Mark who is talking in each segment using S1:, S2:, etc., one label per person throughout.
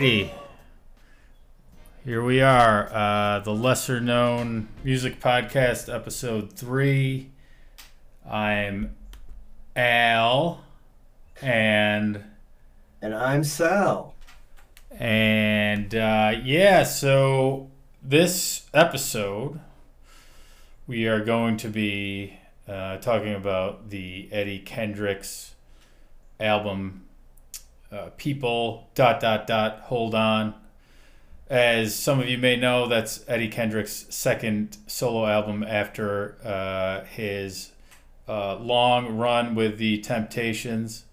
S1: Alrighty. Here we are, uh, the lesser known music podcast, episode three. I'm Al, and
S2: And I'm Sal.
S1: and uh, yeah, so this episode we are going to be uh, talking about the Eddie Kendricks album, uh, "People." Dot dot dot. Hold on. As some of you may know, that's Eddie Kendrick's second solo album after uh, his uh, long run with the Temptations.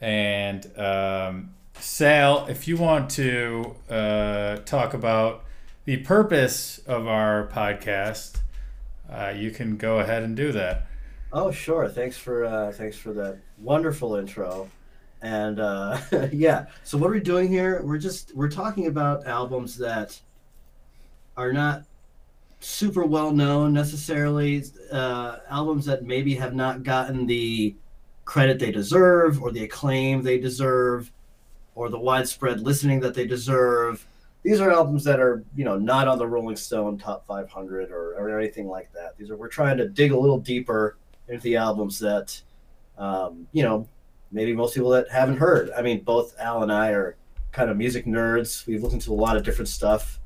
S1: And um, Sal, if you want to uh, talk about the purpose of our podcast, uh, you can go ahead and do that.
S2: Oh, sure. Thanks for uh, thanks for that wonderful intro. And uh, yeah, so what are we doing here? We're just we're talking about albums that are not super well known necessarily. Uh, albums that maybe have not gotten the credit they deserve, or the acclaim they deserve, or the widespread listening that they deserve. These are albums that are, you know, not on the Rolling Stone top 500 or, or anything like that. These are we're trying to dig a little deeper into the albums that, um, you know, maybe most people that haven't heard. I mean, both Al and I are kind of music nerds. We've listened to a lot of different stuff.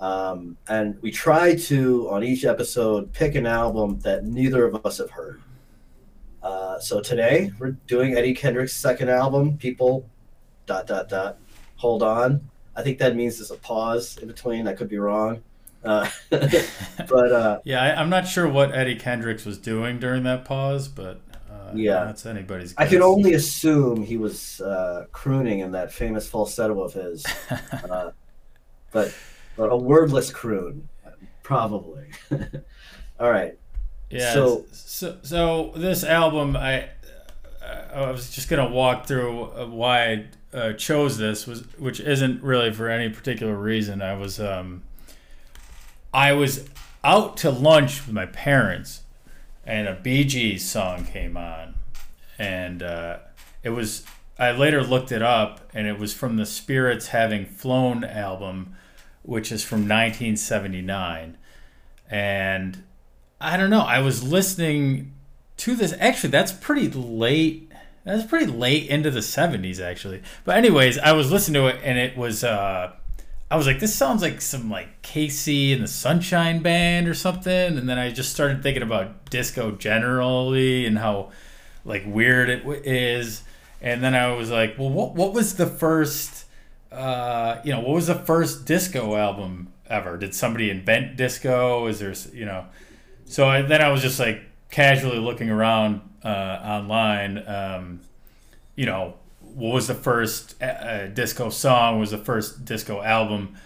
S2: Um, and we try to, on each episode, pick an album that neither of us have heard. Uh, so today we're doing Eddie Kendrick's second album, People, dot, dot, dot, Hold On. I think that means there's a pause in between. I could be wrong. Uh, but uh,
S1: Yeah, I, I'm not sure what Eddie Kendricks was doing during that pause, but
S2: Yeah.
S1: that's anybody's.
S2: I can only assume he was uh, crooning in that famous falsetto of his, uh, but but a wordless croon, probably. All right.
S1: Yeah.
S2: So-
S1: So, so, this album, I, I was just gonna walk through uh, why I uh, chose this, was which isn't really for any particular reason. I was, um, I was out to lunch with my parents, and a Bee Gees song came on, and uh, it was. I later looked it up, and it was from the Spirits Having Flown album, which is from 1979, and I don't know. I was listening to this. Actually, that's pretty late. That's pretty late into the '70s, actually. But anyways, I was listening to it, and it was. Uh, I was like, this sounds like some like KC and the Sunshine Band or something. And then I just started thinking about disco generally and how like weird it w- is. And then I was like, well, what what was the first? Uh, you know, what was the first disco album ever? Did somebody invent disco? Is there, you know? So I, then I was just like casually looking around uh, online. Um, you know, what was the first uh, uh, disco song? Was the first disco album?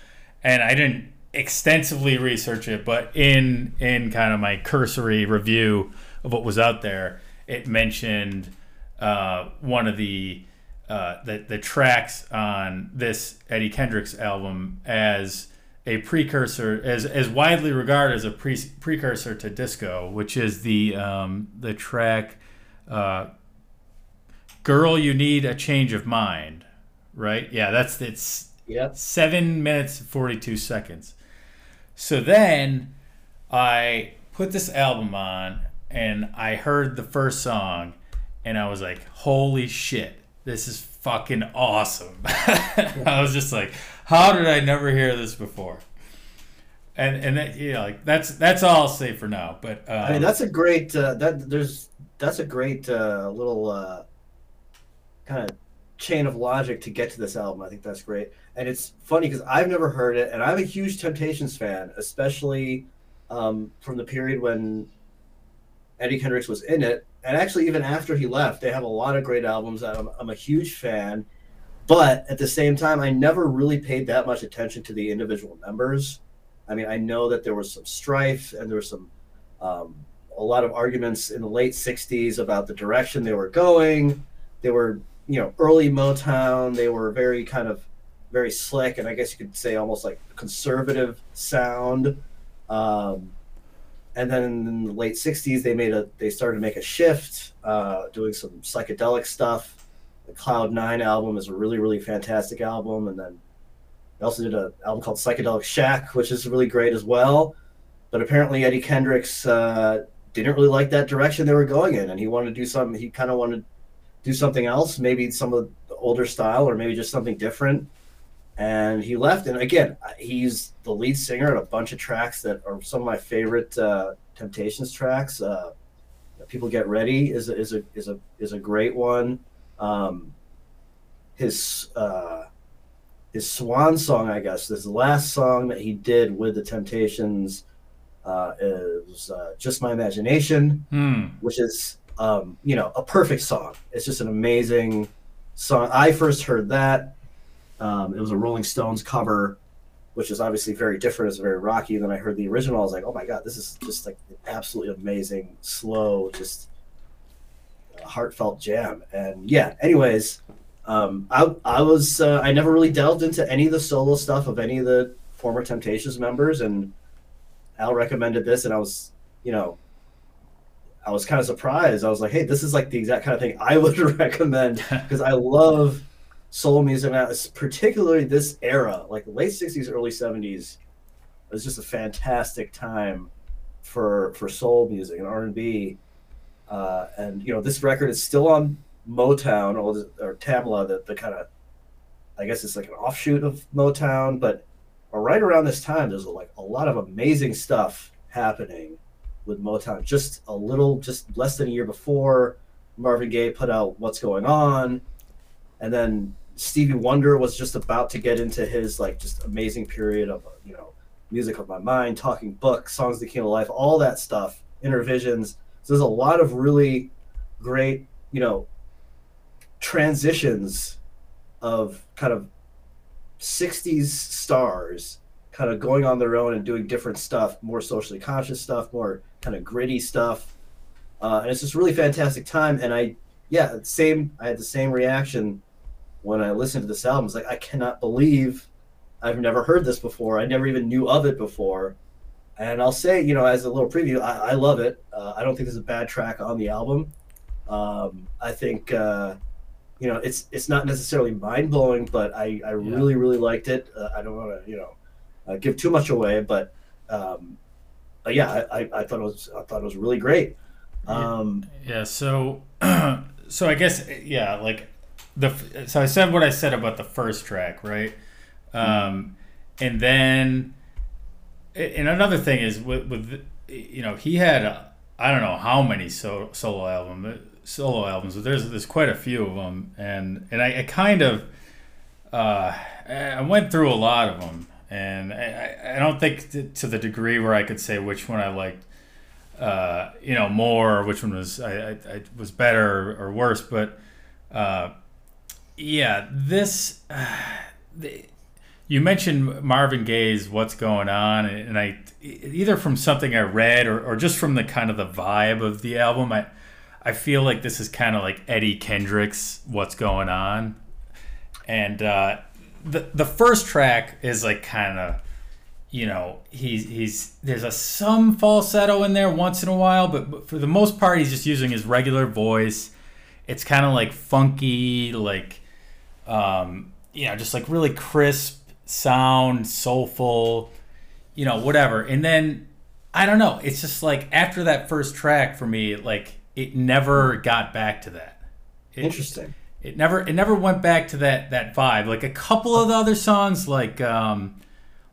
S1: And I didn't extensively research it, but in in kind of my cursory review of what was out there, it mentioned uh, one of the uh, the the tracks on this Eddie Kendricks album as a precursor, as as widely regarded as a pre- precursor to disco, which is the um, the track uh, "Girl, You Need a Change of Mind." Right? Yeah, that's it's
S2: Yep.
S1: seven minutes and 42 seconds. So then I put this album on and I heard the first song and I was like, holy shit, this is fucking awesome. I was just like, how did I never hear this before? And and that, know, like that's that's all I'll say for now. But um,
S2: I mean, that's a great. Uh, that there's that's a great uh, little uh, kind of chain of logic to get to this album. I think that's great, and it's funny because I've never heard it, and I'm a huge Temptations fan, especially um, from the period when Eddie Kendricks was in it, and actually even after he left, they have a lot of great albums. I'm, I'm a huge fan, but at the same time, I never really paid that much attention to the individual members. I mean, I know that there was some strife and there was some um, a lot of arguments in the late '60s about the direction they were going. They were, you know, early Motown. They were very kind of very slick, and I guess you could say almost like conservative sound. Um, and then in the late '60s, they made a they started to make a shift, uh, doing some psychedelic stuff, the Cloud Nine album is a really really fantastic album, and then they also did an album called Psychedelic Shack, which is really great as well. But apparently Eddie Kendricks uh, didn't really like that direction they were going in, and he wanted to do something. He kind of wanted do something else, maybe some of the older style, or maybe just something different. And he left. And again, he's the lead singer on a bunch of tracks that are some of my favorite uh, Temptations tracks. Uh, People Get Ready is a, is a is a is a great one. Um, his uh, his swan song, I guess, this last song that he did with the Temptations uh, is uh, "Just My Imagination,"
S1: Hmm.
S2: which is um, you know a perfect song. It's just an amazing song. I first heard that. Um, it was a Rolling Stones cover, which is obviously very different. It's very rocky. Then I heard the original. I was like, oh my god, this is just like absolutely amazing, slow, just heartfelt jam. And yeah, anyways, um, I I was uh, I never really delved into any of the solo stuff of any of the former Temptations members, and Al recommended this, and I was you know I was kind of surprised. I was like, hey, this is like the exact kind of thing I would recommend because I love soul music, particularly this era, like late '60s, early '70s. It was just a fantastic time for for soul music and R and B. Uh, and you know, this record is still on Motown or, or Tamla, the, the kind of, I guess it's like an offshoot of Motown. But right around this time, there's like a lot of amazing stuff happening with Motown. Just a little, just less than a year before, Marvin Gaye put out "What's Going On," and then Stevie Wonder was just about to get into his like just amazing period of you know, music of my mind, talking book, songs that came to life, all that stuff, Innervisions. So there's a lot of really great, you know, transitions of kind of 60s stars kind of going on their own and doing different stuff, more socially conscious stuff, more kind of gritty stuff. Uh, and it's just really fantastic time. And I, yeah, same. I had the same reaction when I listened to this album. It's like I cannot believe I've never heard this before. I never even knew of it before. And I'll say, you know, as a little preview, I, I love it. Uh, I don't think there's a bad track on the album. Um, I think, uh, you know, it's it's not necessarily mind blowing, but I, I
S1: Yeah.
S2: really really liked it. Uh, I don't want to, you know, uh, give too much away, but um, yeah, I, I, thought it was I thought it was really great. Um,
S1: Yeah, so so I guess yeah, like the so I said what I said about the first track, right? Um, and then and another thing is with, with you know he had I don't know how many so, solo album solo albums, but there's there's quite a few of them, and and I, I kind of uh, I went through a lot of them, and I, I- don't think to, the degree where I could say which one I liked uh, you know, more, or which one was I, I, I was better or worse. But uh, yeah, this the, you mentioned Marvin Gaye's "What's Going On," and I either from something I read or, or just from the kind of the vibe of the album, I I feel like this is kind of like Eddie Kendrick's "What's Going On," and uh, the the first track is like kind of you know he's he's there's a some falsetto in there once in a while but, but for the most part he's just using his regular voice. It's kind of like funky like um you know just like really crisp sound soulful you know whatever. And then i don't know it's just like after that first track for me like it never got back to that.
S2: Interesting.
S1: It never it never went back to that that vibe like a couple of the other songs like um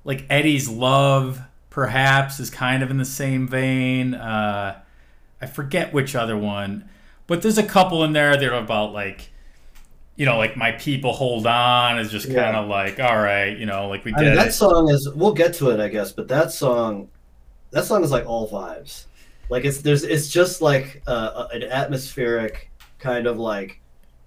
S1: like eddie's love perhaps is kind of in the same vein uh i forget which other one but there's a couple in there that are about like you know like my people hold on is just kind of like all right you know like we
S2: I mean,
S1: did
S2: that
S1: it
S2: song is. We'll get to it, I guess, but that song, that song is like all vibes. Like it's there's it's just like uh, an atmospheric kind of like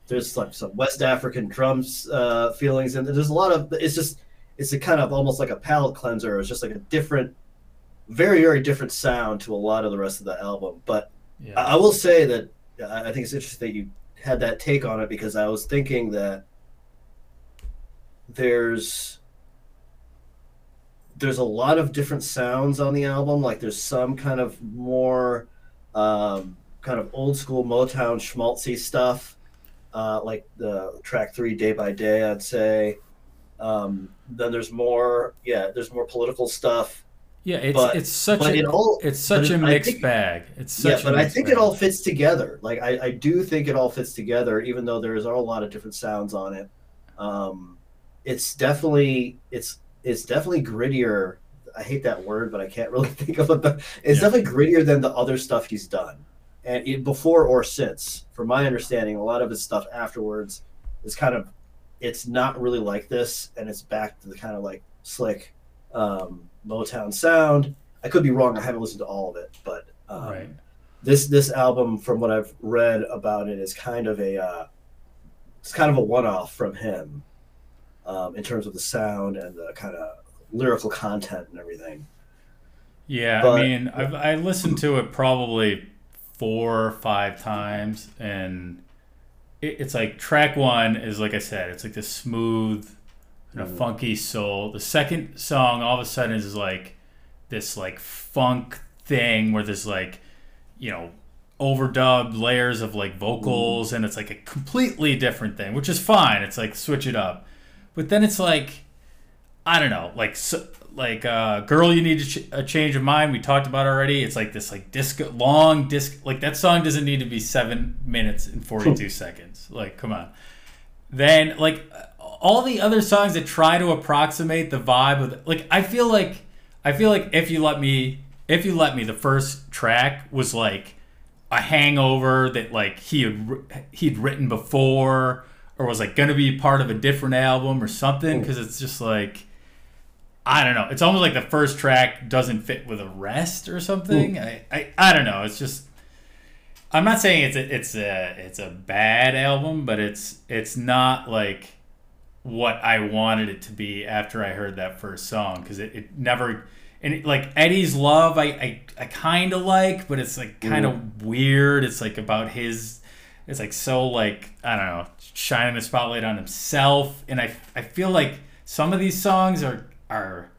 S2: there's like some West African drums uh, feelings and there's a lot of it's just it's a kind of almost like a palate cleanser. It's just like a different, very very different sound to a lot of the rest of the album. But I,
S1: yeah
S2: I will say that I I think it's interesting that you had that take on it because I was thinking that there's there's a lot of different sounds on the album. Like there's some kind of more um, kind of old school Motown schmaltzy stuff. Uh, like the track three, Day by Day, I'd say. Um, then there's more, yeah, there's more political stuff.
S1: Yeah, it's
S2: But-
S1: it's such a
S2: it all-
S1: it's such a mixed
S2: think-
S1: bag. It's such
S2: yeah, but I think
S1: bag.
S2: it all fits together. Like I, I do think it all fits together, even though there's a lot of different sounds on it. Um, it's definitely it's it's definitely grittier. I hate that word, but I can't really think of it. But it's
S1: Yeah.
S2: definitely grittier than the other stuff he's done, and it, before or since. From my understanding, a lot of his stuff afterwards is kind of it's not really like this, and it's back to the kind of like slick um, Motown sound. I could be wrong. I haven't listened to all of it, but um,
S1: right.
S2: this this album, from what I've read about it, is kind of a uh, it's kind of a one off from him um, in terms of the sound and the kind of lyrical content and everything.
S1: Yeah,
S2: But-
S1: I mean, I've I listened to it probably four or five times, and it, it's like track one is like I said, it's like this smooth and a
S2: Mhm.
S1: funky soul. The second song, all of a sudden, is like this like funk thing where there's like you know overdubbed layers of like vocals, and it's like a completely different thing, which is fine. It's like switch it up, but then it's like I don't know, like so, like uh, girl, you need a, ch- a change of mind. We talked about already. It's like this like disco long disc like that song doesn't need to be seven minutes and forty two seconds. Like come on. Then like all the other songs that try to approximate the vibe of the, like I feel like I feel like if you let me if you let me the first track was like a hangover that like he had he'd written before or was like gonna be part of a different album or something because it's just like I don't know. It's almost like the first track doesn't fit with the rest or something. I, I I don't know. It's just I'm not saying it's a it's a it's a bad album, but it's it's not like what I wanted it to be after I heard that first song because it, it never and it, like Eddie's Love I I, I kind of like, but it's like kind of weird. It's like about his it's like so like I don't know shining the spotlight on himself, and I I feel like some of these songs are are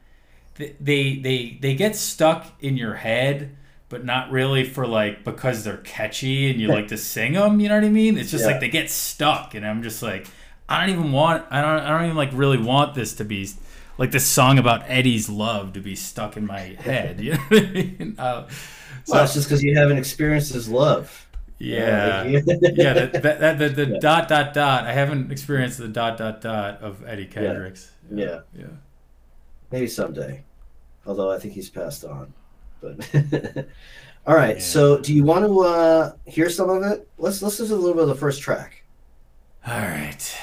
S1: they they they get stuck in your head but not really for like because they're catchy and you like to sing them you know what i mean? It's just
S2: Yeah.
S1: like they get stuck and i'm just like i don't even want i don't i don't even like really want this to be like this song about eddie's love to be stuck in my head you know what i mean? Uh, so,
S2: Well, it's just because you haven't experienced his love.
S1: yeah.
S2: Yeah.
S1: yeah the, the, the, the, the dot dot dot. I haven't experienced the dot dot dot of eddie kendricks.
S2: Yeah.
S1: yeah
S2: Maybe someday. Although I think he's passed on. But all right.
S1: Yeah.
S2: So do you want to uh, hear some of it? Let's listen to a little bit of the first track.
S1: all right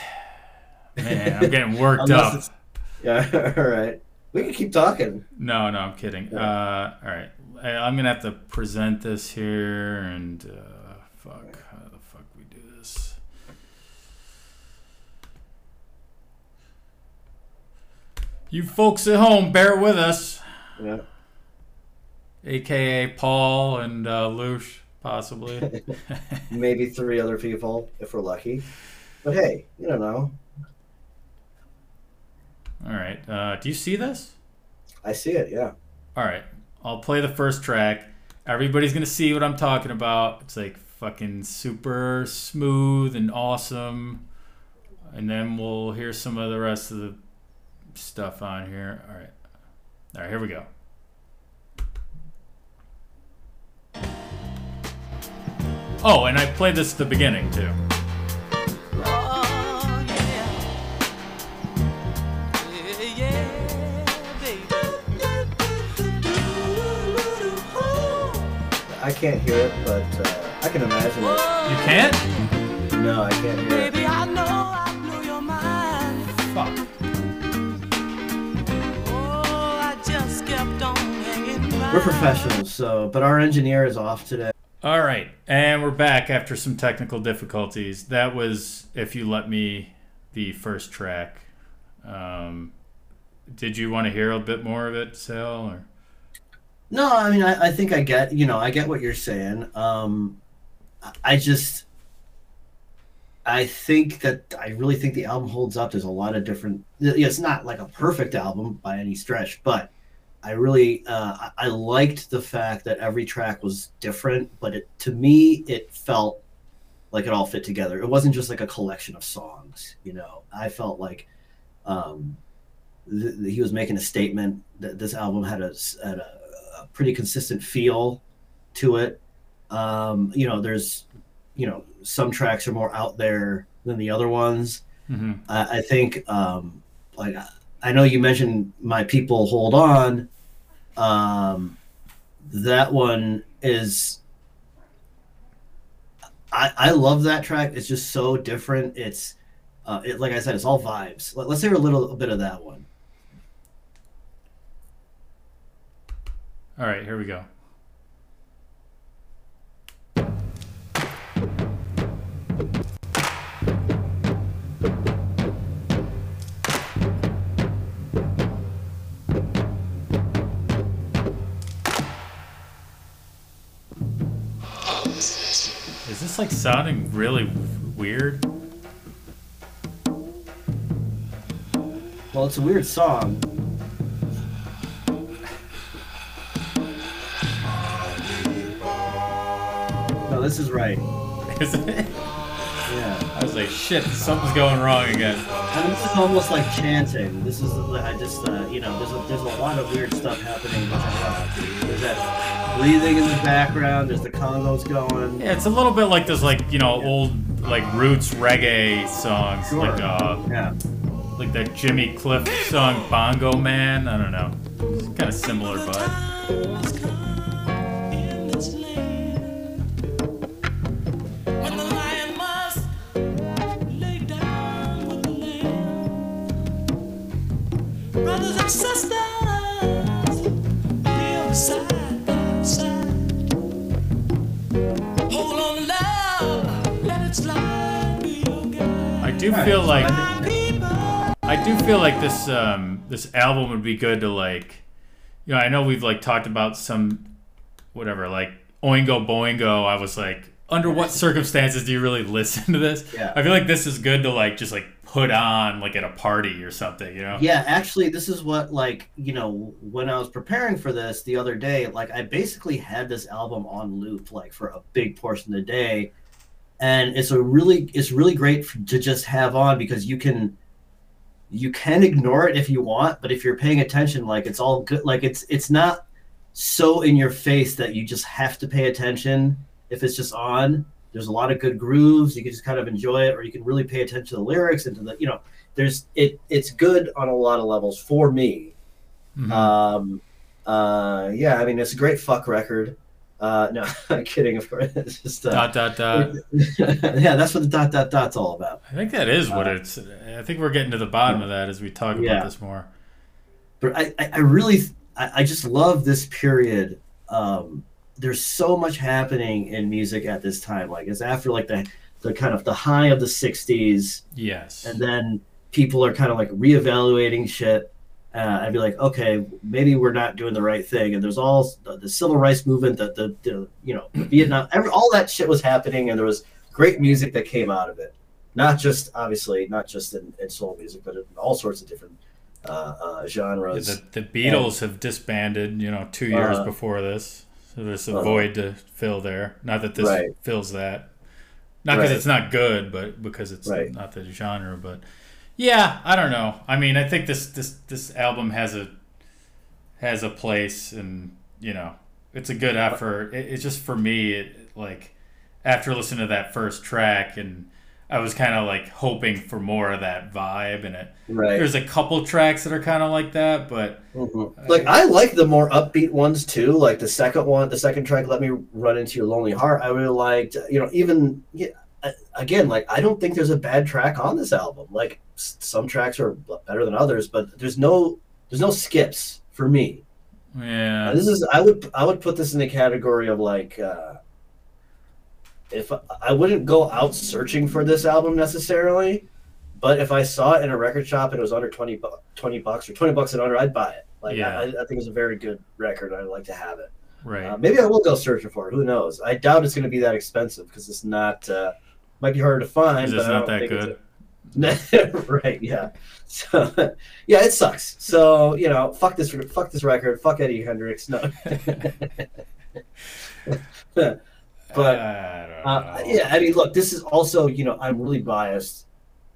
S1: man i'm getting worked up
S2: Yeah. All right. We can keep talking.
S1: No, no, I'm kidding. Uh, all right, I, I'm gonna have to present this here, and uh, fuck, how the fuck we do this? You folks at home, bear with us,
S2: Yeah.
S1: aka Paul and uh, Lush, possibly.
S2: Maybe three other people if we're lucky. But hey, you don't know.
S1: all right, uh, do you see this?
S2: I see it. Yeah.
S1: All right, I'll play the first track. Everybody's gonna see what I'm talking about. It's like fucking super smooth and awesome, and then we'll hear some of the rest of the stuff on here. All right, all right, here we go. Oh, and I played this at the beginning too.
S3: Yeah. Yeah, yeah, baby.
S2: I can't hear it, but uh, I can imagine it.
S1: You can't?
S2: No, I can't hear it.
S3: Baby, I know I blew your mind.
S1: Fuck.
S2: We're professionals, so but our engineer is off today.
S1: All right, and we're back after some technical difficulties. That was, if you let me, the first track. Um, did you want to hear a bit more of it, Sal? Or
S2: No, I mean, I, I think I get, you know, I get what you're saying. Um, I- I just, I think that I really think the album holds up. There's a lot of different. It's not like a perfect album by any stretch, but I really, uh, I- liked the fact that every track was different. But it, to me, it felt like it all fit together. It wasn't just like a collection of songs, you know. I felt like um, th- th- he was making a statement that this album had a, had a, a pretty consistent feel to it. Um, you know, there's, you know, some tracks are more out there than the other ones.
S1: hmm
S2: I, I think, um, like, I know you mentioned "My People Hold On." Um, that one is. I, I love that track. It's just so different. It's, uh, it, like I said, it's all vibes. Let, let's hear a little bit of that one.
S1: All right, here we go. Is this like sounding really weird?
S2: Well, it's a weird song. No, this is right.
S1: Is it?
S2: Yeah.
S1: I was like, shit, something's going wrong again.
S2: And this is almost like chanting. This is I just uh, you know there's a, there's a lot of weird stuff happening. Which I love. There's that breathing in the background. There's the congas going.
S1: Yeah, it's a little bit like this, like you know, old like roots reggae songs,
S2: Sure.
S1: like uh,
S2: Yeah.
S1: like that Jimmy Cliff song "Bongo Man." I don't know, it's kind of similar, but like
S2: I think-
S3: People.
S1: I do feel like this um this album would be good to like, you know, I know we've like talked about some, whatever, like Oingo Boingo. I was like, under what circumstances do you really listen to this?
S2: Yeah.
S1: I feel like this is good to like just like put on like at a party or something, you know?
S2: Yeah, actually, this is what like you know when I was preparing for this the other day. Like I basically had this album on loop like for a big portion of the day, and it's a really it's really great to just have on because you can you can ignore it if you want, but if you're paying attention, like it's all good. Like it's it's not so in your face that you just have to pay attention if it's just on. There's a lot of good grooves. You can just kind of enjoy it, or you can really pay attention to the lyrics and to the you know there's it it's good on a lot of levels for me
S1: Mhm.
S2: um uh yeah i mean it's a great fuck record uh no i'm kidding of course it's just uh,
S1: dot dot dot.
S2: yeah that's what the dot dot dot's all about
S1: I think that is what it's. I think we're getting to the bottom of that as we talk
S2: Yeah.
S1: about this more.
S2: but i i, I really I, I just love this period um there's so much happening in music at this time like it's after like the the kind of the high of the 60s
S1: Yes.
S2: and then people are kind of like reevaluating shit. Uh, I'd be like, okay, maybe we're not doing the right thing. And there's all the, the civil rights movement, that the, the you know the Vietnam, every, all that shit was happening, and there was great music that came out of it. Not just obviously, not just in, in soul music, but in all sorts of different uh, uh, genres.
S1: the, the Beatles have disbanded, you know, two years
S2: Uh,
S1: before this. So there's a
S2: uh-huh.
S1: void to fill there. Not that this
S2: Right.
S1: fills that. Not because
S2: Right.
S1: it's not good, but because it's
S2: Right.
S1: not the genre. But yeah, I don't know. I mean, I think this this this album has a has a place, and you know, it's a good effort. It, it's just for me, it like after listening to that first track, and I was kind of like hoping for more of that vibe, and it.
S2: right.
S1: There's a couple tracks that are kind of like that, but
S2: Mhm. Like I like the more upbeat ones too. Like the second one, the second track, "Let Me Run Into Your Lonely Heart." I really liked. You know, even yeah, I- again, like I don't think there's a bad track on this album. Like s- some tracks are better than others, but there's no there's no skips for me.
S1: yeah.
S2: This is I would I would put this in the category of like uh, if I wouldn't go out searching for this album necessarily, but if I saw it in a record shop and it was under 20, bu- 20 bucks or twenty bucks and under, I'd buy it. Like
S1: Yeah.
S2: I, I think it's a very good record. I'd like to have it.
S1: Right.
S2: Uh, maybe I will go searching for it. Who knows? I doubt it's going to be that expensive because it's not. Uh, might be harder to find.
S1: It's not that good.
S2: right yeah so yeah it sucks so you know fuck this fuck this record fuck eddie hendrix no But
S1: I don't
S2: uh, yeah, I mean, look, this is also you know I'm really biased.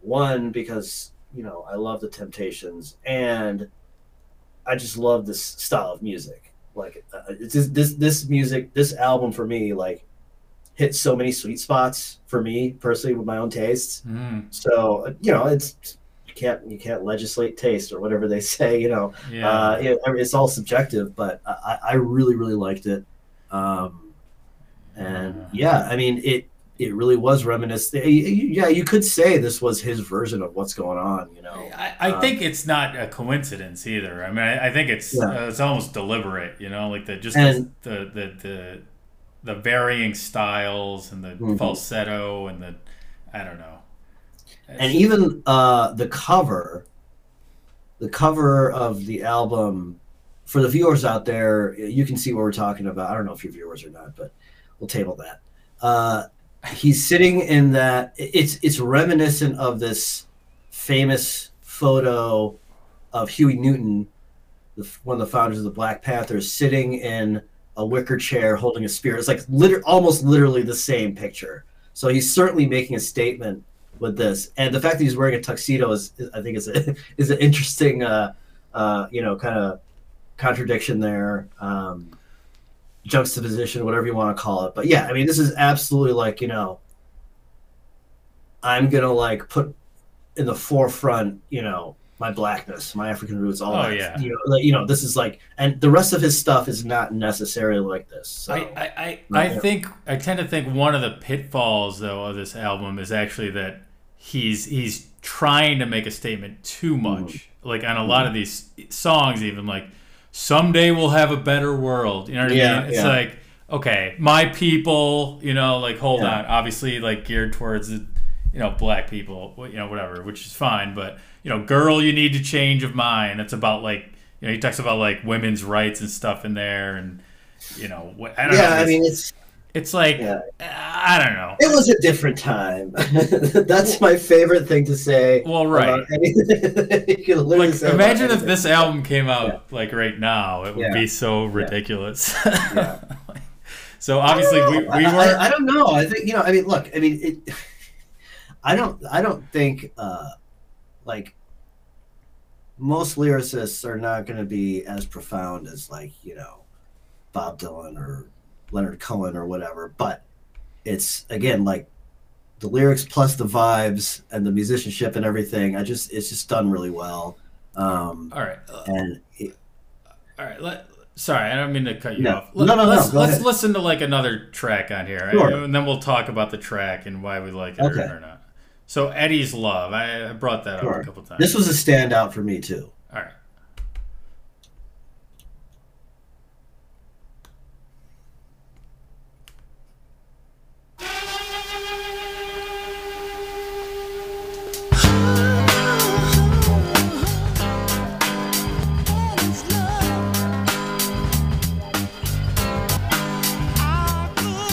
S2: One because you know I love the Temptations and I just love this style of music. Like uh, it's this this music, this album for me, like hit so many sweet spots for me personally with my own tastes.
S1: Mm,
S2: So you know, it's you can't you can't legislate taste or whatever they say. You know,
S1: yeah.
S2: uh, it, it's all subjective, but I, I really really liked it. Um, and yeah, I mean it it really was reminiscent. Yeah, you could say this was his version of what's going on. You know,
S1: I, I
S2: uh,
S1: think it's not a coincidence either. I mean, I, I think it's
S2: Yeah.
S1: uh, it's almost deliberate. You know, like the just
S2: And-
S1: the, the the the varying styles and the
S2: Mhm.
S1: falsetto and the I don't know.
S2: and even uh, the cover, the cover of the album. For the viewers out there, you can see what we're talking about. I don't know if you're viewers or not, but we'll table that. Uh, he's sitting in that. It's it's reminiscent of this famous photo of Huey Newton, the, one of the founders of the Black Panthers, sitting in a wicker chair holding a spear. It's like liter- almost literally the same picture. So he's certainly making a statement with this, and the fact that he's wearing a tuxedo is, is I think, is a, is an interesting, uh, uh, you know, kind of contradiction there, um, juxtaposition, whatever you want to call it. But yeah, I mean, this is absolutely like you know, I'm gonna like put in the forefront, you know, my blackness, my African roots, all
S1: Oh,
S2: that.
S1: yeah.
S2: You know, like, you know, this is like, and the rest of his stuff is not necessarily like this. So
S1: I, I, I, I think I tend to think one of the pitfalls though of this album is actually that he's he's trying to make a statement too mm-hmm. much. Like on a lot of mm-hmm. these songs, even like someday we'll have a better world. You know what I mean? It's
S2: yeah.
S1: like okay, my people. You know, like hold
S2: Yeah.
S1: on. Obviously, like geared towards the you know black people. You know whatever, which is fine. But you know, girl, you need to change of mind. It's about like you know he talks about like women's rights and stuff in there and. You know, what I don't know.
S2: yeah, I mean, it's
S1: it's like
S2: yeah.
S1: I don't know.
S2: It was a different time. That's my favorite thing to say.
S1: Well, right.
S2: about anything. you can literally
S1: Like imagine if this album came out like right now, it would
S2: Yeah.
S1: be so ridiculous.
S2: Yeah.
S1: so obviously we, we
S2: I,
S1: were
S2: I, I don't know. I think you know. I mean, look. I mean, it. I don't. I don't think uh, like most lyricists are not going to be as profound as like you know Bob Dylan or Leonard Cohen or whatever. But it's again like the lyrics plus the vibes and the musicianship and everything. I just it's just done really well. Um,
S1: all right.
S2: and it,
S1: All right. Let, sorry, I don't mean to cut you
S2: No.
S1: off.
S2: No, no, no,
S1: Let's,
S2: go
S1: let's
S2: ahead.
S1: listen to like another track on here,
S2: Sure.
S1: and then we'll talk about the track and why we like it
S2: Okay.
S1: or, or not. So Eddie's Love, I, brought that up a couple times.
S2: this was a standout for me too.
S1: all right.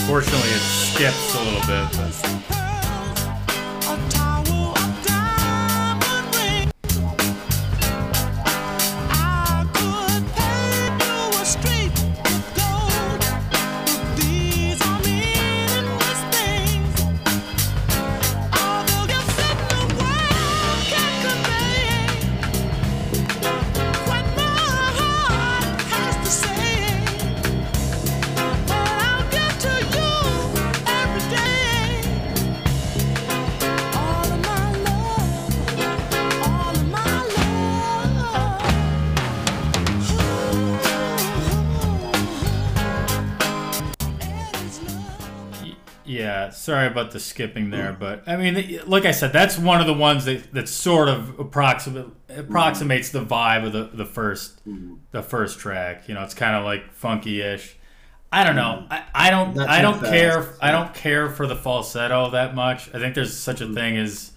S1: Fortunately, it skips a little bit. But. Sorry about the skipping there, mm. but I mean, like I said, that's one of the ones that, that sort of approximate approximates the vibe of the, the first mm. the first track. You know, it's kind of like funky-ish. I don't know. Mm. I, I don't
S2: Not
S1: I don't
S2: fast,
S1: care. I don't care for the falsetto that much. I think there's such a thing as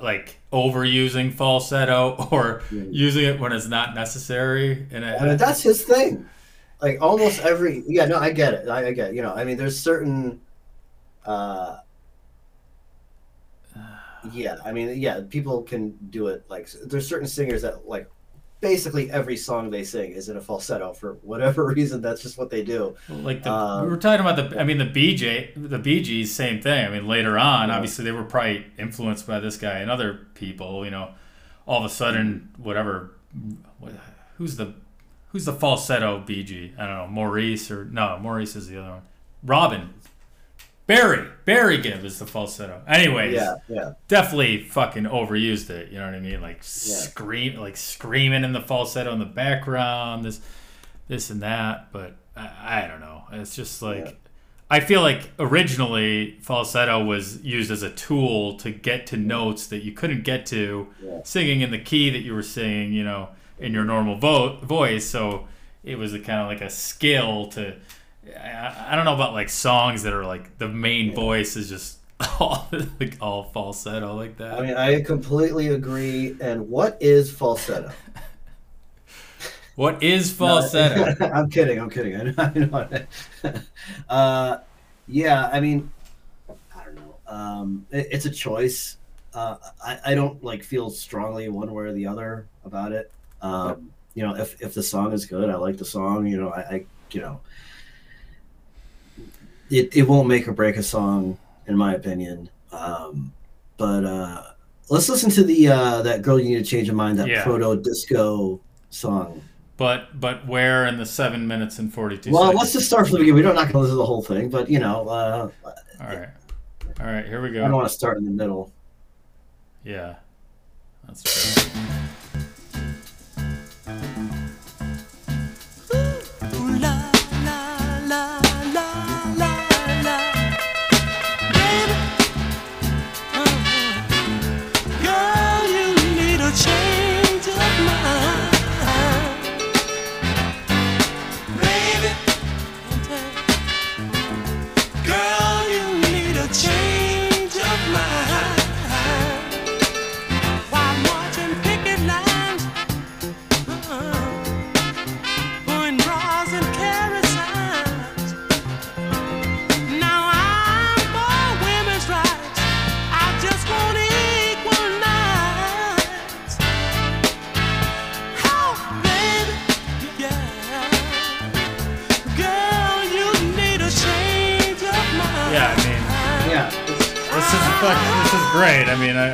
S1: like overusing falsetto or using it when it's not necessary. And
S2: I mean, that's his thing. Like almost every yeah, no, I get it. I, I get it. you know. I mean, there's certain, uh, yeah. I mean, yeah, people can do it. Like there's certain singers that like basically every song they sing is in a falsetto for whatever reason. That's just what they do.
S1: Like the,
S2: Um,
S1: we were talking about the, I mean the BJ, the Gees, same thing. I mean later on,
S2: Yeah.
S1: obviously they were probably influenced by this guy and other people. You know, all of a sudden, whatever, what, who's the, who's the falsetto Bee Gee? I don't know, Maurice or no, Maurice is the other one. Robin, Barry, Barry Gibb is the falsetto. Anyways,
S2: Yeah, yeah,
S1: definitely fucking overused it. You know what I mean? Like
S2: Yeah.
S1: scream, like screaming in the falsetto in the background, this, this and that. But I, I don't know. It's just like
S2: Yeah.
S1: I feel like originally falsetto was used as a tool to get to notes that you couldn't get to
S2: Yeah.
S1: singing in the key that you were singing. You know, in your normal vo- voice. So it was a kind of like a skill to. I, I don't know about like songs that are like the main
S2: Yeah.
S1: voice is just all like all falsetto like that.
S2: I mean, I completely agree. And what is falsetto?
S1: what is falsetto?
S2: No, I'm kidding. I'm kidding. I know. I know. uh, yeah, I mean, I don't know. Um, it, it's a choice. Uh, I, I don't like feel strongly one way or the other about it. Um, you know, if, if the song is good, I like the song. You know, I, I you know, it, it won't make or break a song, in my opinion. Um, but uh, let's listen to the uh, that girl you need to change your mind that
S1: Yeah.
S2: proto disco song.
S1: but but where in the seven minutes and forty two
S2: Well,
S1: seconds?
S2: let's just start from the beginning. We don't not going to listen to the whole thing, but you know, uh,
S1: all right, all right. Here we go.
S2: I don't want to start in the middle.
S1: Yeah, that's fair.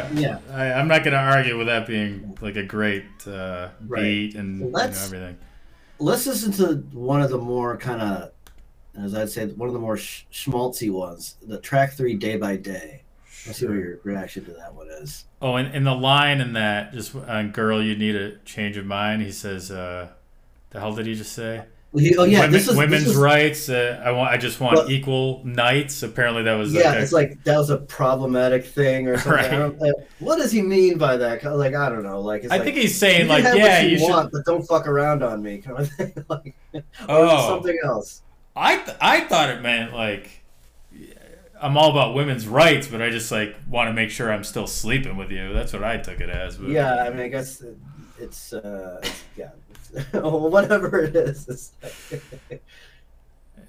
S3: I yeah.
S1: I I'm not gonna argue with that being like a great uh,
S2: Right.
S1: beat and you know, everything.
S2: Let's listen to one of the more kind of, as I'd say, one of the more sh- schmaltzy ones. The track three, "Day by Day." Let's see what your reaction to that one is.
S1: Oh, and, and the line in that just on "Girl, you need a change of mind." He says, uh, "The hell did he just say?"
S2: Oh yeah,
S1: Women-
S2: this is
S1: women's
S2: is,
S1: rights. Uh, I want. I just want
S2: Well-
S1: equal nights. Apparently, that was
S2: Yeah,
S1: like a-
S2: it's like that was a problematic thing or something.
S1: Right.
S2: Uh, what does he mean by that? Like I don't know. Like it's
S1: I
S2: like,
S1: think he's saying like, yeah,
S2: you,
S1: you should.
S2: want, but don't fuck around on me, kind of thing. like, or
S1: Oh.
S2: something else.
S1: I th- I thought it meant like I'm all about women's rights, but I just like want to make sure I'm still sleeping with you. That's what I took it as. But,
S2: Yeah, I mean, I guess it's uh, it's, yeah, it's, whatever it is. Like,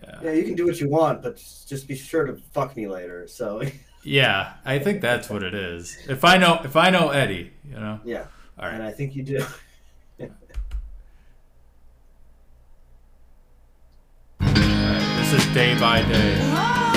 S1: yeah.
S2: yeah, you can do what you want, but just be sure to fuck me later. So
S1: Yeah, I think that's what it is. If I know, if I know Eddie, you know.
S2: yeah,
S1: All
S2: and. I think you do.
S1: All right. This is day by day.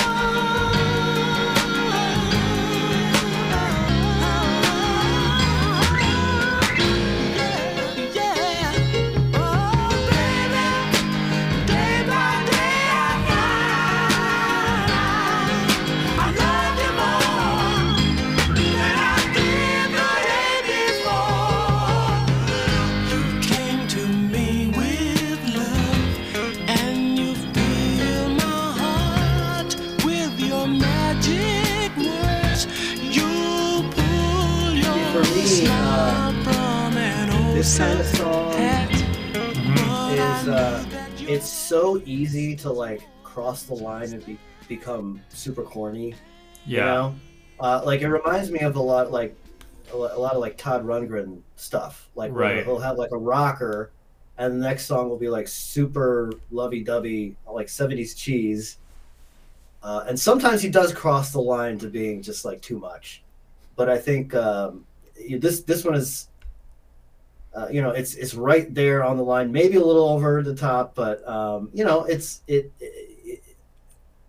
S3: An
S2: This kind of song
S3: hat.
S2: is uh, it's so easy to like cross the line and be, become super corny.
S1: Yeah.
S2: You know, uh, like it reminds me of a lot like a lot of like Todd Rundgren stuff. Like
S1: Right.
S2: he'll have like a rocker, and the next song will be like super lovey-dovey, like '70s cheese. Uh, and sometimes he does cross the line to being just like too much, but I think um, this this one is uh, you know, it's it's right there on the line, maybe a little over the top, but um, you know, it's it. it,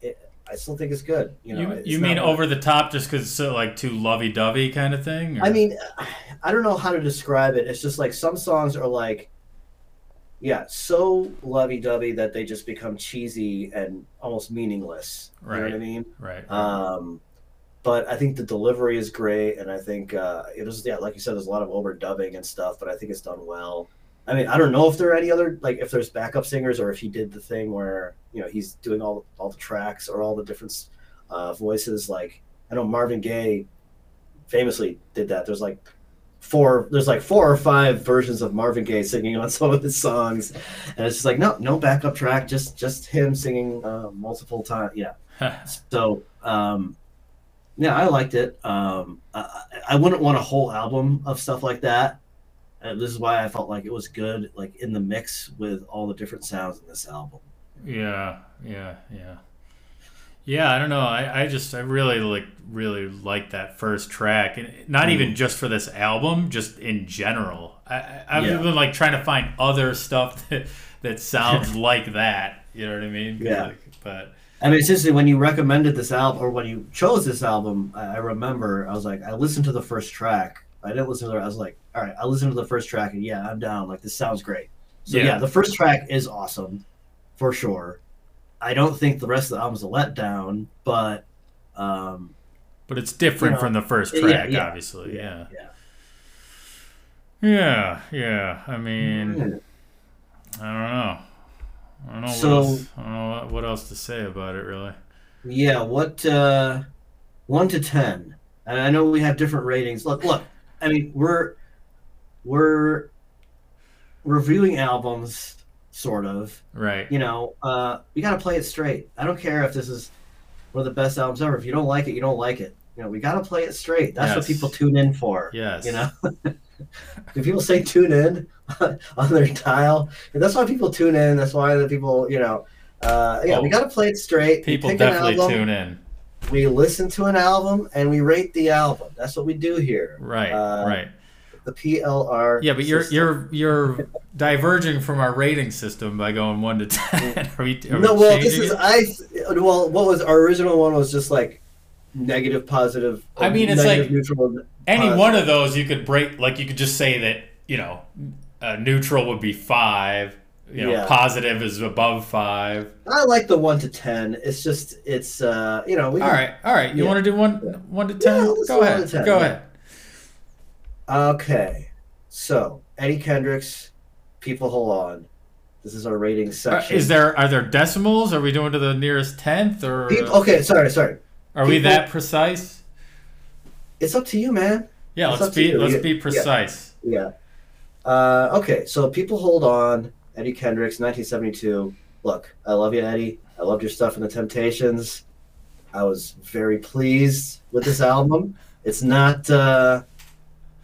S2: it, I still think it's good. You know,
S1: You, you mean over the top just because it's so like too lovey dovey kind of thing? or-
S2: I mean, I don't know how to describe it. It's just like some songs are like, yeah, so lovey-dovey that they just become cheesy and almost meaningless. You know what I mean?
S1: right.
S2: Um, but I think the delivery is great, and I think uh, it was yeah, like you said, there's a lot of overdubbing and stuff, but I think it's done well. I mean, I don't know if there are any other like if there's backup singers or if he did the thing where you know he's doing all all the tracks or all the different uh, voices. Like I know Marvin Gaye famously did that. There's like four there's like four or five versions of Marvin Gaye singing on some of his songs, and it's just like no no backup track, just just him singing uh, multiple times. Yeah. So, um, yeah, I liked it. Um, I, I wouldn't want a whole album of stuff like that. And this is why I felt like it was good, like in the mix with all the different sounds in this album.
S1: Yeah, yeah, yeah. Yeah, I don't know. I, I just I really like really like that first track, and not even just for this album, just in general. I, I I've
S2: Yeah.
S1: been like trying to find other stuff that that sounds like that. You know what I mean?
S2: Yeah.
S1: like, but
S2: I mean, it's just when you recommended this album or when you chose this album, I, I remember I was like, I listened to the first track. I didn't listen to it. I was like, all right, I listened to the first track, and yeah, I'm down. Like this sounds great. So
S1: Yeah.
S2: yeah, the first track is awesome, for sure. I don't think the rest of the album's a letdown, but um,
S1: but it's different
S2: You know,
S1: from the first
S2: yeah,
S1: track,
S2: yeah.
S1: obviously. Yeah.
S2: yeah.
S1: yeah, yeah. I mean,
S2: Mm.
S1: I don't know. I don't know.
S2: So-
S1: what else, I don't know what, else to say about it, really.
S2: Yeah, what uh one to ten? And I know we have different ratings. Look, look. I mean, we're we're reviewing albums, sort of.
S1: Right.
S2: You know, uh, we got to play it straight. I don't care if this is one of the best albums ever. If you don't like it, you don't like it. You know, we got to play it straight. That's what people tune in for.
S1: Yes.
S2: You know, do people say tune in on their dial? And that's why people tune in. That's why the people, you know, uh, yeah, we
S1: Oh.
S2: got to play it straight.
S1: People definitely
S2: album,
S1: tune in.
S2: We listen to an album and we rate the album. That's what we do here.
S1: Right.
S2: Uh,
S1: right.
S2: The PLR.
S1: Yeah, but you're
S2: system.
S1: you're you're diverging from our rating system by going one to ten. Are we, are
S2: no,
S1: we
S2: well, this is
S1: it?
S2: I. Well, what was our original one was just like negative, positive.
S1: I mean, it's like-
S2: neutral.
S1: any
S2: positive.
S1: one of those you could break. Like you could just say that you know, uh, neutral would be five. You know,
S2: Yeah.
S1: positive is above five.
S2: I like the one to ten. It's just it's uh you know we
S1: All
S2: can-
S1: right, all right. You
S2: Yeah.
S1: want to do one one to ten?
S2: let's
S1: Go ahead.
S2: 10,
S1: Go
S2: yeah.
S1: ahead.
S2: Okay, so Eddie Kendricks, people hold on. This is our rating
S1: Uh,
S2: section.
S1: is there are there decimals? Are we doing to the nearest tenth or
S2: People, okay, sorry, sorry.
S1: Are we that precise?
S2: It's up to you, man.
S1: Yeah,
S2: It's
S1: let's be
S2: you.
S1: let's
S2: Yeah,
S1: be precise.
S2: Yeah. Uh, okay, so people hold on. Eddie Kendricks, 1972. Look, I love you, Eddie. I loved your stuff in the Temptations. I was very pleased with this album. It's not uh,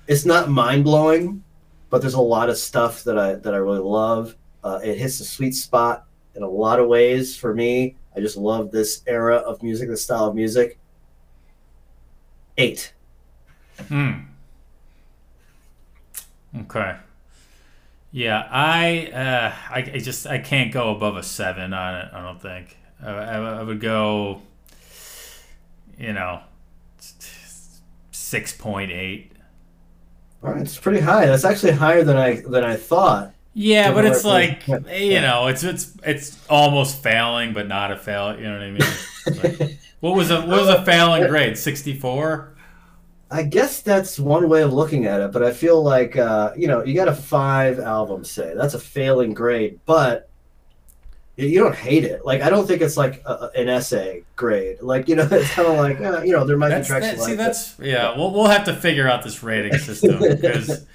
S2: it's not mind blowing, but there's a lot of stuff that I that I really love. Uh, it hits the sweet spot in a lot of ways for me. I just love this era of music, this style of music. Eight.
S1: Hmm. Okay. Yeah, I, uh, I, I just I can't go above a seven on it. I don't think. I, I, I would go. You know, six point eight.
S2: All right, it's pretty high. That's actually higher than I than I thought.
S1: Yeah, but it's like you know, it's it's it's almost failing, but not a fail. You know what I mean? Like, what was a what was a failing grade? Sixty four.
S2: I guess that's one way of looking at it, but I feel like uh, you know you got a five album say that's a failing grade, but you- don't hate it. Like I don't think it's like a, an essay grade. Like you know it's kind of like uh, you know there might
S1: That's,
S2: be tracks
S1: that,
S2: you
S1: see,
S2: like
S1: that's yeah. We'll we'll have to figure out this rating system because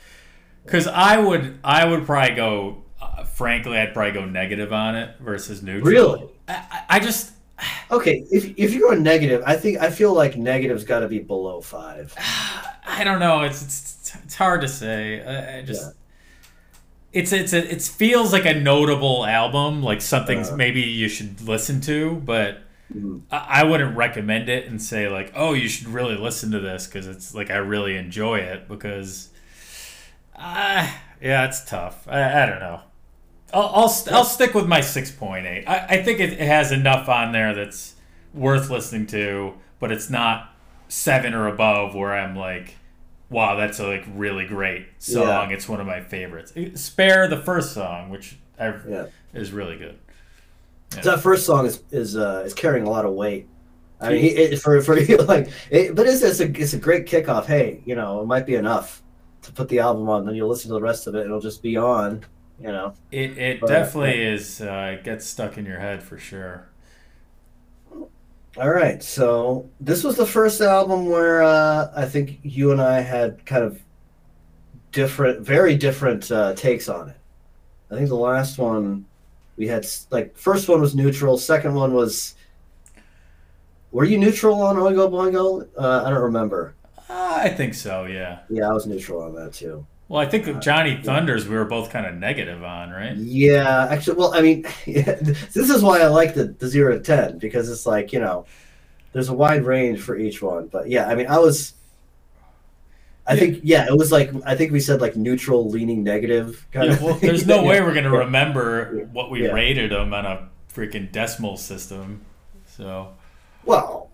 S1: because I would I would probably go. Uh, frankly, I'd probably go negative on it versus neutral.
S2: Really?
S1: I, I- just
S2: okay. If if you're going negative, I think I feel like negative's got to be below five.
S1: I don't know. It's it's, it's hard to say. I, I just.
S2: Yeah.
S1: It's it's a, it feels like a notable album, like something
S2: Uh.
S1: maybe you should listen to, but
S2: Mhm.
S1: I, I wouldn't recommend it and say like, oh, you should really listen to this because it's like I really enjoy it because I yeah, it's tough. I, I don't know. I'll I'll, st- I'll stick with my six point eight. I, I think it, it has enough on there that's worth listening to, but it's not seven or above where I'm like, wow, that's a like really great song. It's one of my favorites. Spare the first song, which I,
S2: Yeah.
S1: is really good.
S2: That first song is is uh, is carrying a lot of weight. I mean, he, it, for for you, like, it, but it's, it's a it's a great kickoff. Hey, you know, it might be enough to put the album on. Then you'll listen to the rest of it. and It'll just be on. You know.
S1: It it
S2: But-
S1: definitely is. Uh, it gets stuck in your head for sure.
S2: All right, so this was the first album where uh, I think you and I had kind of different, very different uh, takes on it. I think the last one we had like first one was neutral, second one was. Were you neutral on Oingo Boingo? Uh, I don't remember.
S1: Uh, I think so. Yeah.
S2: Yeah, I was neutral on that too.
S1: Well, I think Johnny Thunders we were both kind of negative on, right?
S2: Yeah, actually, well, I mean, this is why I like the, the zero to ten because it's like you know, there's a wide range for each one. But yeah, I mean, I was, I think, yeah, it was like I think we said like neutral, leaning negative. Kind
S1: Yeah,
S2: of.
S1: well, there's no
S2: Yeah.
S1: way we're gonna
S2: Yeah.
S1: remember what we
S2: Yeah.
S1: rated them on a freaking decimal system. So
S2: Well,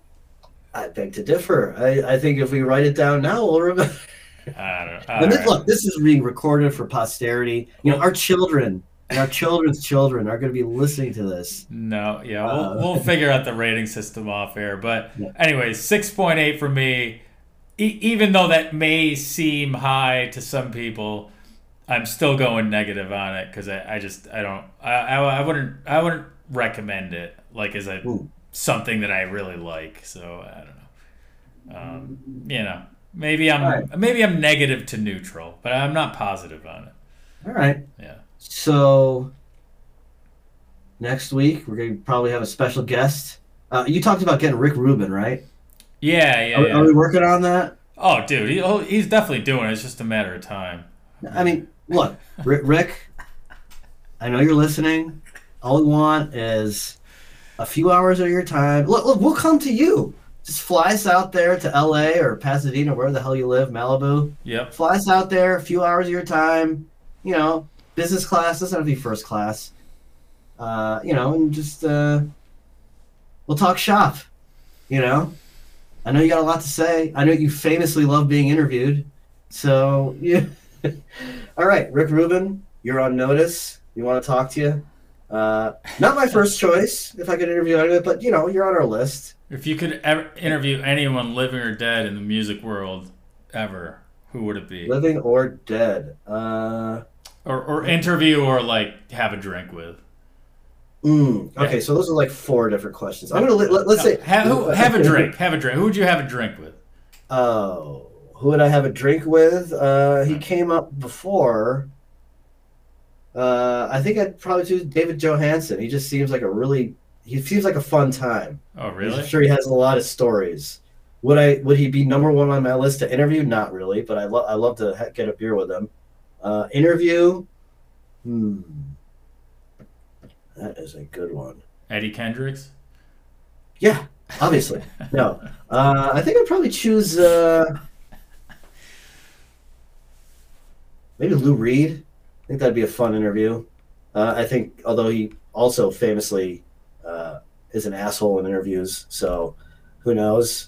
S2: I beg to differ. I, I think if we write it down now, we'll remember.
S1: I don't.
S2: And this,
S1: alright.
S2: look, this is being recorded for posterity. You know, our children and our children's children are going to be listening to this.
S1: No, yeah,
S2: Uh,
S1: we'll, we'll figure out the rating system off air. But
S2: Yeah.
S1: anyway, six point eight for me. E- even though that may seem high to some people, I'm still going negative on it because I, I just I don't I, I, I wouldn't I wouldn't recommend it like as a
S2: Ooh.
S1: Something that I really like. So I don't know. Um, you know, maybe I'm
S2: Alright.
S1: maybe I'm negative to neutral, but I'm not positive on it.
S2: All right.
S1: Yeah.
S2: So next week we're going to probably have a special guest. Uh, you talked about getting Rick Rubin, right?
S1: Yeah, yeah.
S2: Are,
S1: yeah.
S2: are we working on that?
S1: Oh, dude, he, oh, he's definitely doing it. It's just a matter of time.
S2: I mean, look, Rick, Rick, I know you're listening. All we want is a few hours of your time. Look, look, we'll come to you. Just fly us out there to LA or Pasadena, where the hell you live, Malibu.
S1: Yep.
S2: Fly us out there, a few hours of your time. You know, business class doesn't have to be first class. Uh, you know, and just uh, we'll talk shop. You know, I know you got a lot to say. I know you famously love being interviewed. So yeah. All right, Rick Rubin, you're on notice. We want to talk to you. Uh, not my first choice if I could interview anyone, but you know, you're on our list.
S1: If you could ever interview anyone living or dead in the music world ever, who would it be?
S2: Living or dead. Uh,
S1: Or, or interview or like have a drink with?
S2: mm, okay,
S1: Yeah.
S2: so those are like four different questions. I'm gonna let, us
S1: No,
S2: say
S1: have, who, have a drink. Have a drink. Who would you have a drink with?
S2: Oh, who would I have a drink with? Uh, he came up before. Uh, I think I'd probably choose David Johansen. He just seems like a really. He seems like a fun time.
S1: Oh, really?
S2: I'm sure he has a lot of stories. Would I? Would he be number one on my list to interview? Not really, but I love. I love to ha- get a beer with him. Uh, interview. Hmm. That is a good one.
S1: Eddie Kendricks?
S2: Yeah, obviously. no, uh, I think I'd probably choose uh, maybe Lou Reed. Think that'd be a fun interview. Uh, I think, although he also famously uh, is an asshole in interviews, so who knows?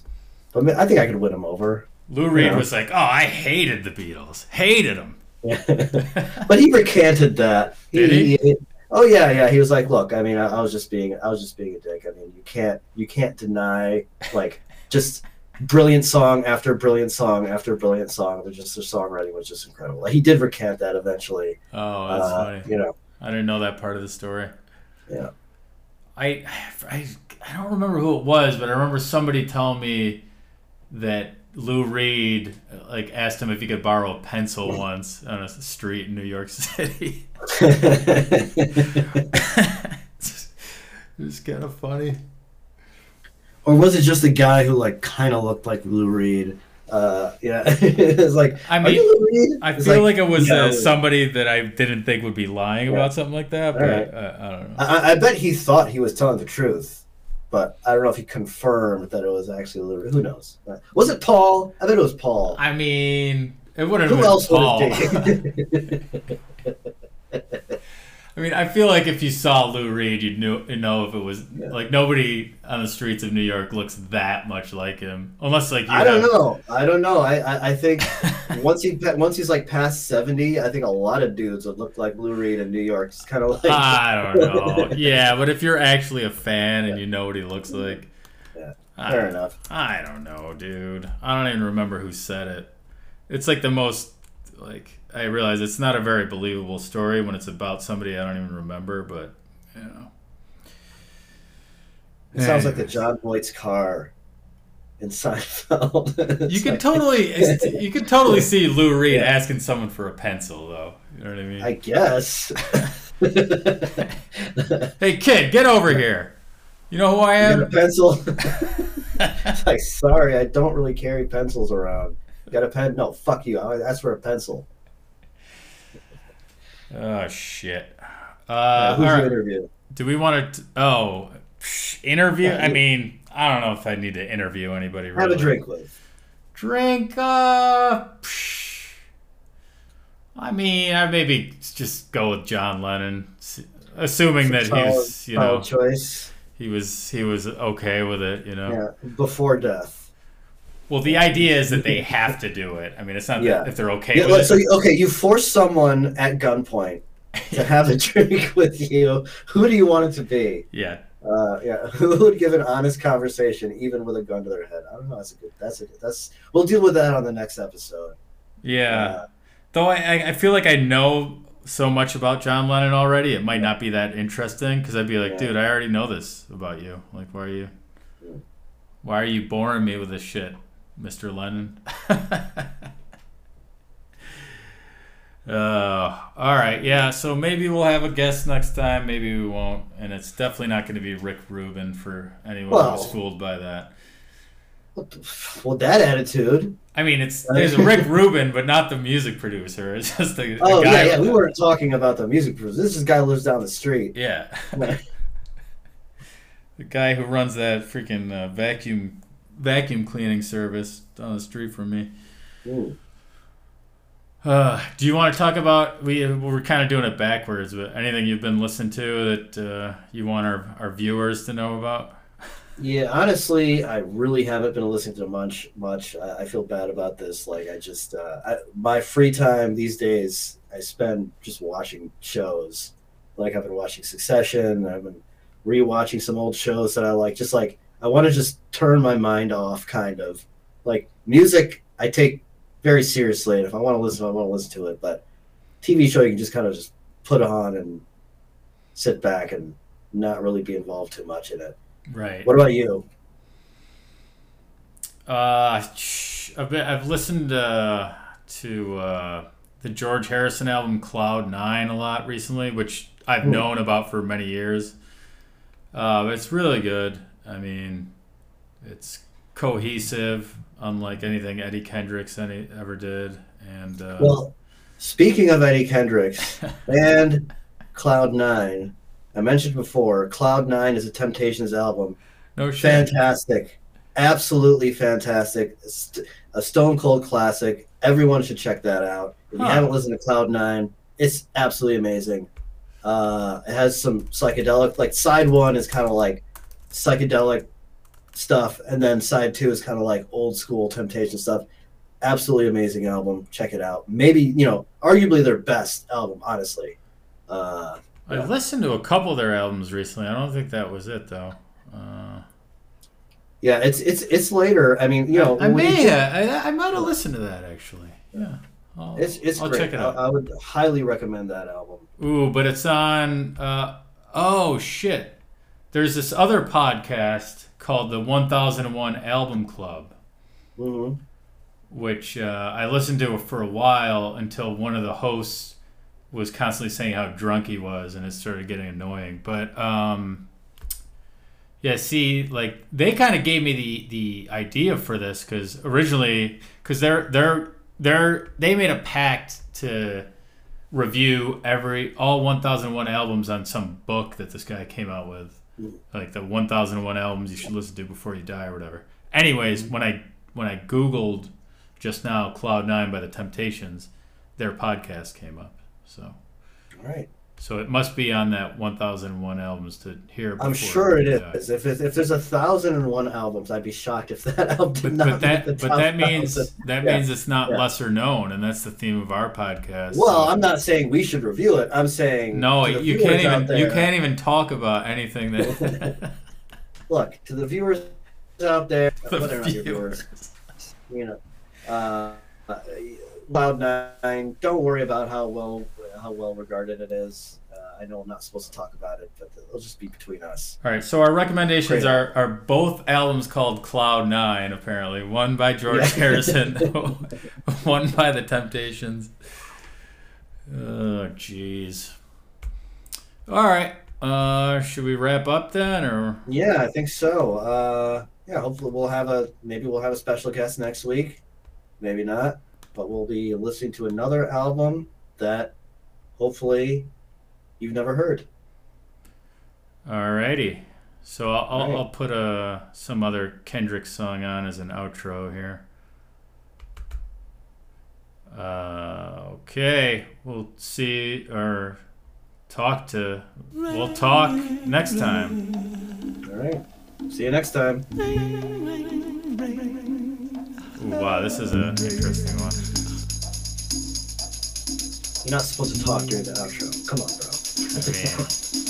S2: But I think I could win him over.
S1: Lou Reed
S2: Yeah.
S1: was like, oh, I hated the Beatles. Hated them.
S2: but he recanted that.
S1: Did he?
S2: oh yeah, yeah. He was like, "Look, I mean, I, I was just being, I was just being a dick. I mean, you can't, you can't deny like just brilliant song after brilliant song after brilliant song. They're just their songwriting was just incredible. Like, he did recant that eventually.
S1: Oh, that's
S2: Uh,
S1: funny.
S2: You know,
S1: I didn't know that part of the story.
S2: Yeah.
S1: I, I, I don't remember who it was, but I remember somebody telling me that Lou Reed like asked him if he could borrow a pencil once on a street in New York City. it's just kind of funny.
S2: Or was it just a guy who like kind of looked like Lou Reed? Uh, yeah, it's like,
S1: I mean,
S2: Lou Reed?
S1: I
S2: It's
S1: feel like, it was
S2: yeah,
S1: uh, somebody that I didn't think would be lying
S2: Yeah.
S1: about something like that, but
S2: Alright.
S1: uh, I don't know.
S2: I, I bet he thought he was telling the truth, but I don't know if he confirmed that it was actually Lou. Reed. Who knows? Was it Paul? I bet it was Paul.
S1: I mean, it wouldn't have
S2: Who
S1: been
S2: else
S1: Paul.
S2: would it be?
S1: I mean, I feel like if you saw Lou Reed, you'd know, you'd know if it was
S2: Yeah.
S1: like nobody on the streets of New York looks that much like him, unless like you
S2: I don't
S1: have-
S2: know. I don't know. I I, I think once he once he's like past seventy, I think a lot of dudes would look like Lou Reed in New York. It's kind of like
S1: I don't know. Yeah, but if you're actually a fan and you know what he looks like,
S2: Yeah,
S1: I,
S2: fair enough.
S1: I don't know, dude. I don't even remember who said it. It's like the most like I realize it's not a very believable story when it's about somebody I don't even remember, but you know.
S2: It sounds like the Jon Voight's car in Seinfeld.
S1: You can
S2: like-
S1: totally, you can totally see Lou Reed asking someone for a pencil, though. You know what I mean?
S2: I guess.
S1: hey, kid, get over here. You know who I
S2: Got a
S1: am?
S2: pencil? Like, sorry, I don't really carry pencils around. Got a pen? No, fuck you. I asked for a pencil.
S1: Oh shit. Uh,
S2: Uh, who's
S1: right.
S2: interview?
S1: Do we want to? Oh, psh, interview.
S2: Yeah,
S1: I
S2: you-
S1: mean, I don't know if I need to interview anybody. Really.
S2: Have a drink with.
S1: Drink. Uh. psh. I mean, I maybe just go with John Lennon, assuming that
S2: Solid-
S1: he's, you know,
S2: choice.
S1: he was he was okay with it. You know.
S2: Yeah, before death.
S1: Well, the idea is that they have to do it. I mean, it's not
S2: Yeah.
S1: that if they're okay
S2: Yeah,
S1: with
S2: like,
S1: it.
S2: so okay, you force someone at gunpoint to have a drink with you. Who do you want it to be?
S1: yeah.
S2: Uh, yeah, who would give an honest conversation even with a gun to their head? I don't know. That's a good. That's a good. that's. We'll deal with that on the next episode.
S1: Yeah.
S2: Uh,
S1: Though I, I- I feel like I know so much about John Lennon already, it might not be that interesting because I'd be like,
S2: Yeah.
S1: dude, I already know this about you. Like, why are you, why are you boring me with this shit, Mister Lennon? uh, all right, yeah. So maybe we'll have a guest next time. Maybe we won't, and it's definitely not going to be Rick Rubin for anyone
S2: Well-
S1: who's fooled by that.
S2: what the- well, that attitude.
S1: I mean, it's there's Rick Rubin, but not the music producer. It's just the, the
S2: Oh
S1: guy.
S2: yeah, yeah. We weren't talking about the music producer. This is guy who lives down the street.
S1: Yeah. the guy who runs that freaking uh, vacuum vacuum cleaning service down the street from me.
S2: Ooh.
S1: Uh, do you want to talk about we we're kind of doing it backwards, but anything you've been listening to that uh, you want our, our viewers to know about?
S2: Yeah, honestly, I really haven't been listening to much. Much. I, I feel bad about this. Like, I just uh, I, my free time these days, I spend just watching shows. Like, I've been watching Succession. I've been rewatching some old shows that I like. Just like I want to just turn my mind off, kind of. Like music, I take very seriously, and if I want to listen, I want to listen to it. But TV show, you can just kind of just put on and sit back and not really be involved too much in it.
S1: Right.
S2: What about you?
S1: Uh, I've been, I've listened uh, to uh, the George Harrison album Cloud Nine a lot recently, which I've
S2: Ooh.
S1: known about for many years. Uh, it's really good. I mean, it's cohesive, unlike anything Eddie Kendricks any ever did. And uh,
S2: Well, speaking of Eddie Kendricks and Cloud Nine, I mentioned before, Cloud Nine is a Temptations album.
S1: no shit.
S2: Fantastic. Absolutely fantastic. St- A Stone Cold classic. Everyone should check that out. If you haven't listened to Cloud Nine, it's absolutely amazing. Uh, it has some psychedelic, like side one is kind of like psychedelic stuff, and then side two is kind of like old school Temptation stuff. Absolutely amazing album. Check it out. Maybe you know, arguably their best album, honestly. Uh,
S1: I listened to a couple of their albums recently. I don't think that was it though. Uh,
S2: yeah, it's it's it's later. I mean, you know,
S1: I
S2: you
S1: may,
S2: get-
S1: I, I might have listened to that actually. Yeah, I'll,
S2: it's it's
S1: I'll
S2: great.
S1: check it out.
S2: I, I would highly recommend that album.
S1: Ooh, but it's on. Uh, oh shit! There's this other podcast called the 1001 Album Club,
S2: hmm
S1: which uh, I listened to for a while until one of the hosts was constantly saying how drunk he was, and it started getting annoying. But um, yeah, see, like they kind of gave me the the idea for this because originally, because they're they're they're they made a pact to review every all 1001 albums on some book that this guy came out with like the 1001 albums you should listen to before you die or whatever anyways mm-hmm. when i when i googled just now Cloud Nine by the Temptations, their podcast came up. So,
S2: All right.
S1: So it must be on that 1001 albums to hear.
S2: I'm sure it is. If, if, if there's a thousand and one albums, I'd be shocked if that album did
S1: But,
S2: not
S1: but that
S2: the
S1: but that means
S2: 1,000.
S1: that
S2: Yeah.
S1: means it's not
S2: Yeah.
S1: lesser known, and that's the theme of our podcast.
S2: Well,
S1: so-
S2: I'm not saying we should review it. I'm saying
S1: No, you can't even you can't even talk about anything that.
S2: look to the viewers out there.
S1: The
S2: your viewers? You know, uh, uh, Cloud Nine. Don't worry about how well how well regarded it is. Uh, I know I'm not supposed to talk about it, but it'll just be between us.
S1: All right, so our recommendations
S2: Great.
S1: are, are both albums called Cloud Nine, apparently. One by George
S2: Yeah.
S1: Harrison, one by The Temptations. Oh, jeez. All right, uh, should we wrap up then, or
S2: Yeah, I think so. Uh, yeah, hopefully we'll have a maybe we'll have a special guest next week. Maybe not, but we'll be listening to another album that hopefully you've never heard.
S1: alrighty? So I'll, I'll,
S2: Right.
S1: I'll put uh, some other Kendrick song on as an outro here. Uh, okay, we'll see or talk to. We'll talk next time.
S2: All right. See you next time.
S1: Ooh, wow, this is an interesting one.
S2: You're not supposed to talk during the outro. Come on, bro.